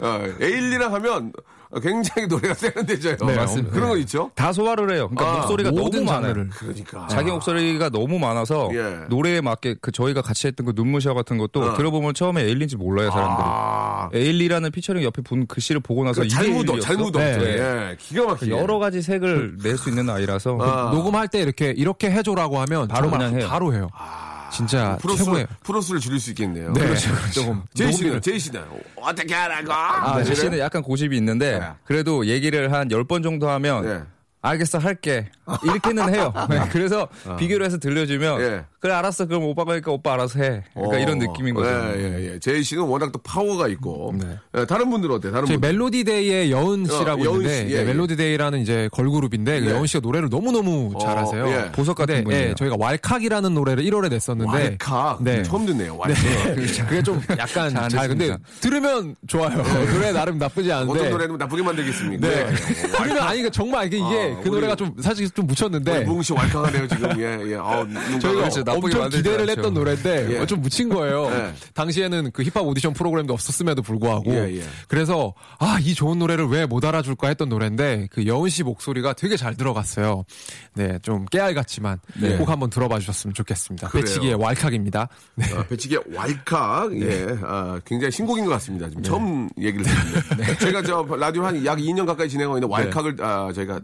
Speaker 1: 어, 에일리랑 하면 굉장히 노래가 세련되져요.
Speaker 2: 네,
Speaker 3: 맞습니다.
Speaker 1: 그런 거 있죠?
Speaker 3: 다 소화를 해요. 그러니까
Speaker 1: 아,
Speaker 3: 목소리가 너무 많아요.
Speaker 1: 그러니까.
Speaker 3: 자기 목소리가 너무 많아서
Speaker 1: 예.
Speaker 3: 노래에 맞게 그 저희가 같이 했던 그 눈부셔 같은 것도
Speaker 1: 어.
Speaker 3: 들어보면 처음에 에일리인지 몰라요 사람들이.
Speaker 1: 아,
Speaker 3: 에일리라는 피처링 옆에 본 글씨를 보고 나서
Speaker 1: 잘 묻어? 잘 묻어.
Speaker 2: 네.
Speaker 1: 예, 기가 막히게.
Speaker 3: 여러 가지 색을 낼 수 있는 아이라서
Speaker 1: 아.
Speaker 2: 녹음할 때 이렇게 이렇게 해줘라고 하면
Speaker 3: 바로 그냥 해요.
Speaker 2: 바로 해요. 진짜
Speaker 1: 프로세스,
Speaker 2: 최고예요.
Speaker 1: 프로세스를 줄일 수 있겠네요.
Speaker 2: 네,
Speaker 1: 그렇죠.
Speaker 2: 조금
Speaker 1: 제시는, 제시는 어떻게 하라고?
Speaker 3: 아,
Speaker 1: 네,
Speaker 3: 제시는 약간 고집이 있는데
Speaker 1: 네.
Speaker 3: 그래도 얘기를 한 10번 정도 하면
Speaker 1: 네.
Speaker 3: 알겠어 할게 이렇게는 해요. 네, 그래서 비교를 해서 들려주면
Speaker 1: 어. 예.
Speaker 3: 그래 알았어 그럼 오빠가 하니까 오빠 알아서 해. 그러니까
Speaker 1: 어,
Speaker 3: 이런 느낌인 거죠.
Speaker 1: 예, 예, 예. 제시는 워낙 또 파워가 있고. 예, 다른 분들은 어때요? 다른
Speaker 2: 저희
Speaker 1: 분들.
Speaker 2: 멜로디 데이의 여은 씨라고
Speaker 1: 어, 여은
Speaker 2: 있는데
Speaker 1: 씨, 예,
Speaker 2: 네,
Speaker 1: 예.
Speaker 2: 멜로디 데이라는 이제 걸그룹인데 그
Speaker 1: 네.
Speaker 2: 여은 씨가 노래를 너무 너무
Speaker 1: 어,
Speaker 2: 잘하세요.
Speaker 1: 예.
Speaker 3: 보석 같은 분이에요.
Speaker 2: 예, 저희가 왈칵이라는 노래를 1월에 냈었는데
Speaker 1: 왈칵.
Speaker 2: 네.
Speaker 1: 처음 듣네요. 왈칵.
Speaker 2: 그게 좀 약간
Speaker 3: 잘
Speaker 2: 잘 근데. 들으면 좋아요. 노래 나름 나쁘지 않은데
Speaker 1: 어떤 노래는 나쁘게 만들겠습니까?
Speaker 2: 네.
Speaker 1: 어,
Speaker 2: 들으면 아니 이게 정말 이게, 이게 그 노래가 좀 사실 좀 묻혔는데
Speaker 1: 뭉씨 왈칵하네요 지금. 예, 예. 아.
Speaker 2: 저희가.
Speaker 3: 나쁘게
Speaker 2: 엄청 기대를
Speaker 3: 않죠.
Speaker 2: 했던 노래인데
Speaker 1: 예.
Speaker 2: 어, 좀 묻힌 거예요.
Speaker 1: 예.
Speaker 2: 당시에는 그 힙합 오디션 프로그램도 없었음에도 불구하고
Speaker 1: 예, 예.
Speaker 2: 그래서 아 이 좋은 노래를 왜 못 알아줄까 했던 노래인데 그 여은 씨 목소리가 되게 잘 들어갔어요. 네, 좀 깨알 같지만
Speaker 1: 네.
Speaker 2: 꼭 한번 들어봐 주셨으면 좋겠습니다.
Speaker 1: 그래요.
Speaker 2: 배치기의 왈칵입니다. 네.
Speaker 1: 아, 배치기의 왈칵, 예, 아, 굉장히 신곡인 것 같습니다. 지금 처음 얘기를 듣는데. 제가 저 라디오 한 약 2년 가까이 진행하고 있는데 왈칵을, 아, 저희가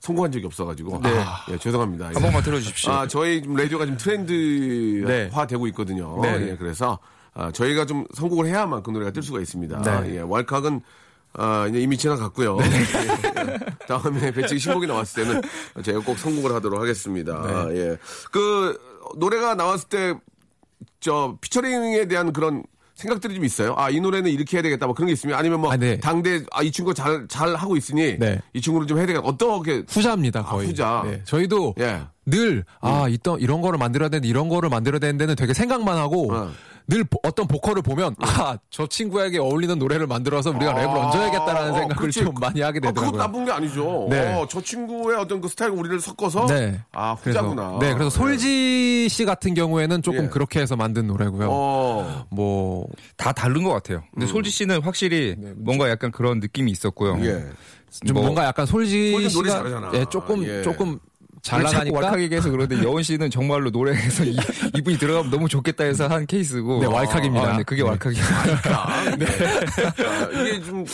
Speaker 1: 성공한 적이 없어가지고. 아, 예, 죄송합니다. 예.
Speaker 3: 한 번만 들어주십시오.
Speaker 1: 아, 저희 지금 라디오가 지금 트렌드화
Speaker 2: 네.
Speaker 1: 되고 있거든요.
Speaker 2: 네.
Speaker 1: 예, 그래서, 아, 저희가 좀 선곡을 해야만 그 노래가 뜰 수가 있습니다.
Speaker 2: 네.
Speaker 1: 예, 왈칵은 아, 이제 이미 지나갔고요. 예, 예. 다음에 배치기 신곡이 나왔을 때는 제가 꼭 선곡을 하도록 하겠습니다.
Speaker 2: 네.
Speaker 1: 예. 그, 노래가 나왔을 때 저 피처링에 대한 그런 생각들이 좀 있어요. 아, 이 노래는 이렇게 해야 되겠다. 뭐 그런 게 있으면 아니면 뭐
Speaker 2: 아, 네.
Speaker 1: 당대 아, 이 친구가 잘, 잘 하고 있으니
Speaker 2: 네.
Speaker 1: 이 친구를 좀 해야 되겠다. 어떻게
Speaker 2: 후자입니다 거의.
Speaker 1: 아, 후자.
Speaker 2: 네, 저희도
Speaker 1: 예.
Speaker 2: 늘, 아, 있던, 이런 거를 만들어야 되는데, 이런 거를 만들어야 되는데는 되게 생각만 하고,
Speaker 1: 어.
Speaker 2: 늘 보- 어떤 보컬을 보면, 아, 저 친구에게 어울리는 노래를 만들어서 우리가 랩을 얹어야겠다라는
Speaker 1: 아,
Speaker 2: 생각을
Speaker 1: 그렇지.
Speaker 2: 좀 많이 하게
Speaker 1: 아,
Speaker 2: 되더라고요.
Speaker 1: 나쁜 게 아니죠.
Speaker 2: 네.
Speaker 1: 어, 저 친구의 어떤 그 스타일과 우리를 섞어서
Speaker 2: 네.
Speaker 1: 아,
Speaker 2: 그래서,
Speaker 1: 후자구나.
Speaker 2: 네, 그래서 솔지 씨 같은 경우에는 조금
Speaker 1: 예.
Speaker 2: 그렇게 해서 만든 노래고요.
Speaker 1: 어.
Speaker 2: 뭐,
Speaker 3: 다 다른 것 같아요. 근데 솔지 씨는 확실히 뭔가 약간 그런 느낌이 있었고요.
Speaker 1: 예.
Speaker 2: 좀
Speaker 3: 뭐-
Speaker 2: 뭔가 약간 솔지 씨가
Speaker 1: 잘하잖아.
Speaker 2: 예, 조금,
Speaker 1: 예.
Speaker 2: 조금 잘 나가니까.
Speaker 3: 왈칵이게 해서 그런데 여은 씨는 정말로 노래에서 이, 이분이 들어가면 너무 좋겠다 해서 한 케이스고.
Speaker 2: 네, 왈칵입니다.
Speaker 3: 아, 네, 그게
Speaker 2: 네.
Speaker 3: 왈칵이에요.
Speaker 1: 네. 아, 이게 좀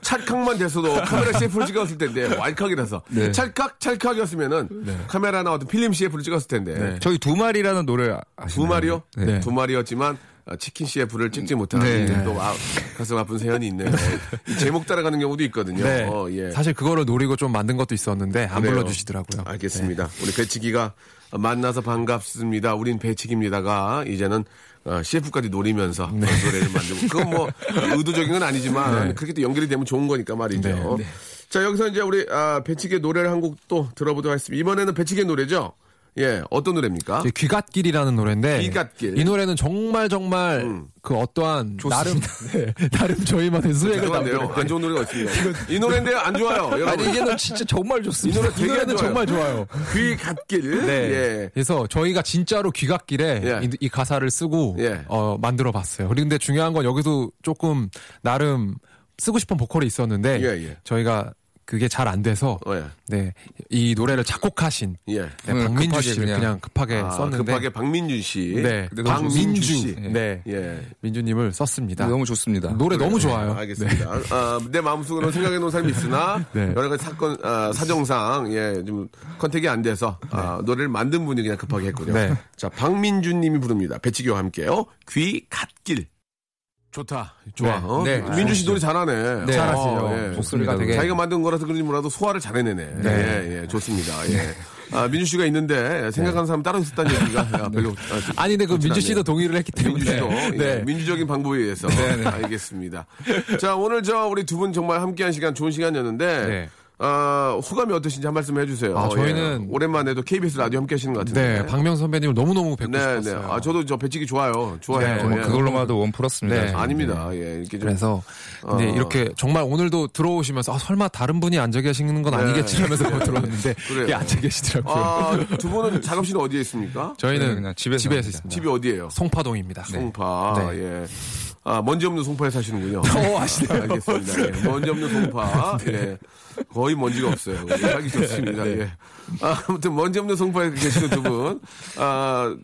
Speaker 1: 찰칵만 됐어도 카메라 CF를 찍었을 텐데 왈칵이라서
Speaker 3: 네.
Speaker 1: 찰칵 찰칵이었으면은 카메라나 어떤 필름 CF를 찍었을 텐데
Speaker 2: 네.
Speaker 3: 저희 두 마리라는 노래 아시나요?
Speaker 1: 두 마리요?
Speaker 2: 네.
Speaker 1: 두 마리였지만 아, 치킨 CF를 찍지 못한
Speaker 3: 네.
Speaker 1: 또 아, 가슴 아픈 사연이 있네요. 이 제목 따라가는 경우도 있거든요.
Speaker 2: 네.
Speaker 1: 어, 예.
Speaker 2: 사실 그거를 노리고 좀 만든 것도 있었는데 안
Speaker 1: 그래요.
Speaker 2: 불러주시더라고요.
Speaker 1: 알겠습니다. 우리 배치기가 만나서 반갑습니다. 우린 배치기입니다가 이제는 어, CF까지 노리면서
Speaker 2: 네.
Speaker 1: 어, 노래를 만들고 그건 뭐 의도적인 건 아니지만 그렇게 또 연결이 되면 좋은 거니까 말이죠.
Speaker 2: 네.
Speaker 1: 자 여기서 이제 우리 아, 배치기의 노래를 한 곡 또 들어보도록 하겠습니다. 이번에는 배치기의 노래죠. 예, 어떤 노래입니까?
Speaker 2: 귀갓길이라는 노래인데
Speaker 1: 귀갓길.
Speaker 2: 이 노래는 정말 정말
Speaker 1: 음.
Speaker 2: 그 어떠한 나름 네, 나름 저희만의 수액을. 담는
Speaker 1: 안 좋은 노래가 있습니다. 이 노래인데요, 안 좋아요. 여러분.
Speaker 3: 아니, 이게는 진짜 정말
Speaker 1: 이
Speaker 3: 좋습니다.
Speaker 1: 노래
Speaker 2: 이
Speaker 1: 되게 안
Speaker 2: 노래는
Speaker 1: 좋아요.
Speaker 2: 정말 좋아요.
Speaker 1: 귀 갓길.
Speaker 2: 네.
Speaker 1: 예.
Speaker 2: 그래서 저희가 진짜로 귀갓길에
Speaker 1: 예.
Speaker 2: 이, 이 가사를 쓰고
Speaker 1: 예.
Speaker 2: 어, 만들어 봤어요. 근데 중요한 건 여기도 조금 나름 쓰고 싶은 보컬이 있었는데
Speaker 1: 예, 예.
Speaker 2: 저희가 그게 잘 안 돼서
Speaker 1: 어, 예.
Speaker 2: 네, 이 노래를 작곡하신
Speaker 1: 예.
Speaker 2: 네,
Speaker 3: 음,
Speaker 2: 박민주
Speaker 3: 급하게
Speaker 2: 씨를
Speaker 3: 그냥.
Speaker 2: 그냥, 급하게
Speaker 1: 아,
Speaker 2: 썼는데
Speaker 1: 급하게 박민준 씨.
Speaker 2: 네,
Speaker 1: 박민주. 씨.
Speaker 2: 네,
Speaker 1: 예.
Speaker 2: 민주님을 썼습니다.
Speaker 3: 너무 좋습니다.
Speaker 2: 노래 너무 좋아요.
Speaker 1: 알겠습니다. 아, 내 마음속으로 생각해 놓은 사람이 있으나
Speaker 2: 네.
Speaker 1: 여러 가지 사건 아, 사정상 예, 좀 컨택이 안 돼서 아, 노래를 만든 분이 그냥 급하게 했군요.
Speaker 2: 네.
Speaker 1: 자, 박민준 님이 부릅니다. 배치기와 함께요. 귀 갓길. 좋다. 좋아.
Speaker 2: 네.
Speaker 1: 어?
Speaker 3: 네.
Speaker 1: 민준 씨 노래 잘하네.
Speaker 3: 네.
Speaker 2: 잘하시죠.
Speaker 1: 어, 예.
Speaker 2: 목소리가 되게
Speaker 1: 자기가 만든 거라서 그런지 몰라도 소화를 잘해내네.
Speaker 2: 네.
Speaker 1: 예, 예, 좋습니다. 예. 아, 민준 씨가 있는데 생각하는 사람 따로 있었다는 얘기가 아, 별로 아,
Speaker 2: 아니 근데 그 민주 씨도. 동의를 했기 때문에
Speaker 1: 민주 씨도 예,
Speaker 2: 네.
Speaker 1: 민주적인 방법에 의해서 알겠습니다. 자 오늘 저 우리 두 분 정말 함께한 시간 좋은 시간이었는데
Speaker 2: 네.
Speaker 1: 아, 소감이 어떠신지 한 말씀 해주세요.
Speaker 2: 아, 저희는-
Speaker 1: 예, 오랜만에도 KBS 라디오 함께 하시는 것 같은데.
Speaker 2: 네, 박명 선배님을 너무너무 뵙고
Speaker 1: 네, 네.
Speaker 2: 싶었어요.
Speaker 1: 아 저도 저 배치기 좋아요. 좋아해요.
Speaker 2: 네,
Speaker 3: 뭐
Speaker 1: 예.
Speaker 3: 그걸로마도 원 플러스입니다.
Speaker 2: 네.
Speaker 1: 아닙니다. 예, 이렇게 좀
Speaker 2: 그래서 근데
Speaker 1: 어.
Speaker 2: 이렇게 정말 오늘도 들어오시면서 아, 설마 다른 분이 앉아 계시는 건 아니겠지 하면서 들어왔는데
Speaker 1: 네. 그래요.
Speaker 2: 이게 앉아 계시더라고요.
Speaker 1: 아, 두 분은 작업실은 어디에 있습니까?
Speaker 2: 저희는
Speaker 3: 그냥 집에서
Speaker 2: 집에서. 있습니다.
Speaker 1: 집이 어디예요?
Speaker 2: 송파동입니다.
Speaker 1: 송파.
Speaker 2: 네.
Speaker 1: 예. 아, 먼지 없는 송파에 사시는군요.
Speaker 2: 어, 아시네요.
Speaker 1: 알겠습니다. 예. 먼지 없는 송파. 예. 거의 먼지가 없어요. 예, 살기 좋습니다.
Speaker 2: 네.
Speaker 1: 예. 아, 아무튼 먼지 없는 송파에 계시는 두 분. 아,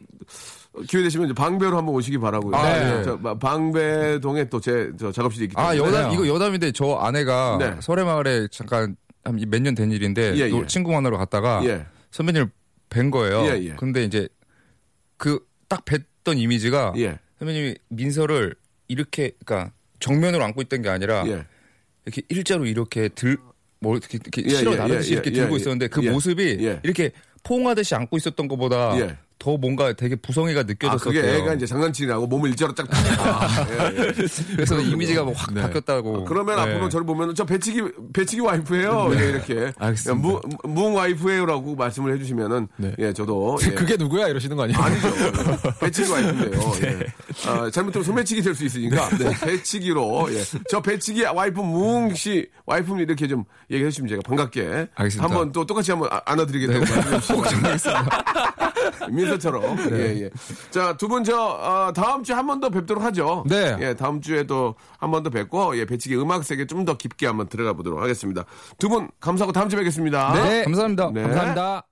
Speaker 1: 기회 되시면 방배로 한번 오시기 바라고요.
Speaker 3: 아,
Speaker 1: 예.
Speaker 3: 네.
Speaker 1: 저, 마- 방배동에 또 제 작업실이 있기 때문에.
Speaker 3: 아, 여담,
Speaker 2: 네.
Speaker 3: 이거 여담인데 저 아내가
Speaker 1: 네.
Speaker 3: 설해마을에 잠깐 한 몇 년 된 일인데
Speaker 1: 예,
Speaker 3: 노-
Speaker 1: 예.
Speaker 3: 친구 만나러 갔다가
Speaker 1: 예.
Speaker 3: 선배님을 뵌 거예요.
Speaker 1: 예, 예.
Speaker 3: 근데 이제 그 딱 뵀던 이미지가
Speaker 1: 예.
Speaker 3: 선배님이 민서를 이렇게 그러니까 정면으로 안고 있던 게 아니라
Speaker 1: 예.
Speaker 3: 이렇게 일자로 이렇게 들, 뭐 이렇게, 이렇게
Speaker 1: 예,
Speaker 3: 실어
Speaker 1: 예,
Speaker 3: 나르듯이
Speaker 1: 예,
Speaker 3: 이렇게
Speaker 1: 예,
Speaker 3: 들고
Speaker 1: 예,
Speaker 3: 있었는데 그
Speaker 1: 예.
Speaker 3: 모습이
Speaker 1: 예.
Speaker 3: 이렇게 포옹하듯이 안고 있었던 것보다
Speaker 1: 예.
Speaker 3: 더 뭔가 되게 부성애가
Speaker 1: 아,
Speaker 3: 느껴졌었대요.
Speaker 1: 그게 애가 이제 장난치라고 몸을 일자로 쫙 펴니까. 예, 예.
Speaker 3: 그래서 이미지가 뭐확
Speaker 2: 네.
Speaker 3: 바뀌었다고.
Speaker 1: 그러면
Speaker 3: 네.
Speaker 1: 앞으로 저를 보면 저 배치기 배치기 와이프예요. 예, 이렇게
Speaker 2: 알겠습니다.
Speaker 1: 무, 무 와이프예요라고 말씀을 해주시면은
Speaker 2: 네.
Speaker 1: 예 저도 예.
Speaker 2: 그게 누구야 이러시는 거 아니에요?
Speaker 1: 아니죠. 배치기 와이프인데요. 예. 아, 잘못하면 소매치기 될 수 있으니까 배치기로 예. 저 배치기 와이프 무웅 씨 와이프는 이렇게 좀 얘기해 주시면 제가 반갑게
Speaker 3: 알겠습니다.
Speaker 1: 한번 또 똑같이 한번 아- 안아드리겠다고 말씀해 주시 면 민서처럼 예, 예. 자, 두 분 저, 어, 다음 주에 한 번 더 뵙도록 하죠.
Speaker 2: 네.
Speaker 1: 예, 다음 주에 또한번 더 뵙고, 예, 배치기 음악 세계 좀 더 깊게 한번 들어가 보도록 하겠습니다. 두 분 감사하고 다음 주에 뵙겠습니다.
Speaker 2: 네.
Speaker 3: 감사합니다.
Speaker 1: 네.
Speaker 2: 감사합니다.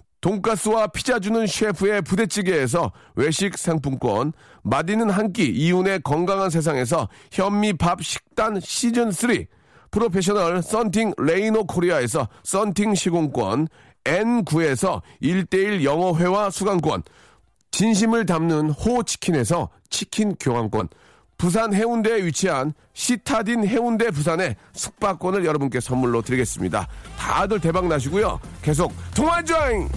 Speaker 1: 돈가스와 피자 주는 셰프의 부대찌개에서 외식 상품권, 맛있는 한 끼 이윤의 건강한 세상에서 현미밥 식단 시즌 3, 프로페셔널 썬팅 레이노 코리아에서 썬팅 시공권, N9에서 1대1 영어회화 수강권, 진심을 담는 호치킨에서 치킨 교환권, 부산 해운대에 위치한 시타딘 해운대 부산의 숙박권을 여러분께 선물로 드리겠습니다. 다들 대박 나시고요. 계속 통화 조잉!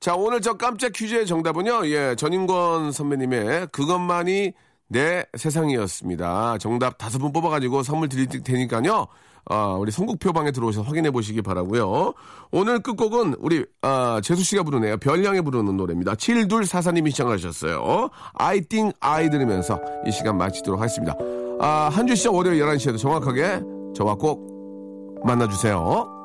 Speaker 1: 자, 오늘 저 깜짝 퀴즈의 정답은요, 예, 전인권 선배님의 그것만이 내 세상이었습니다. 정답 다섯 분 뽑아가지고 선물 드릴 테니까요, 어, 우리 선곡표 방에 들어오셔서 확인해 보시기 바라고요 오늘 끝곡은 우리, 아, 재수 씨가 부르네요. 별량에 부르는 노래입니다. 7244님이 시청하셨어요. I think I 들으면서 이 시간 마치도록 하겠습니다. 아, 한 주 시작 월요일 11시에도 정확하게 저와 꼭 만나주세요.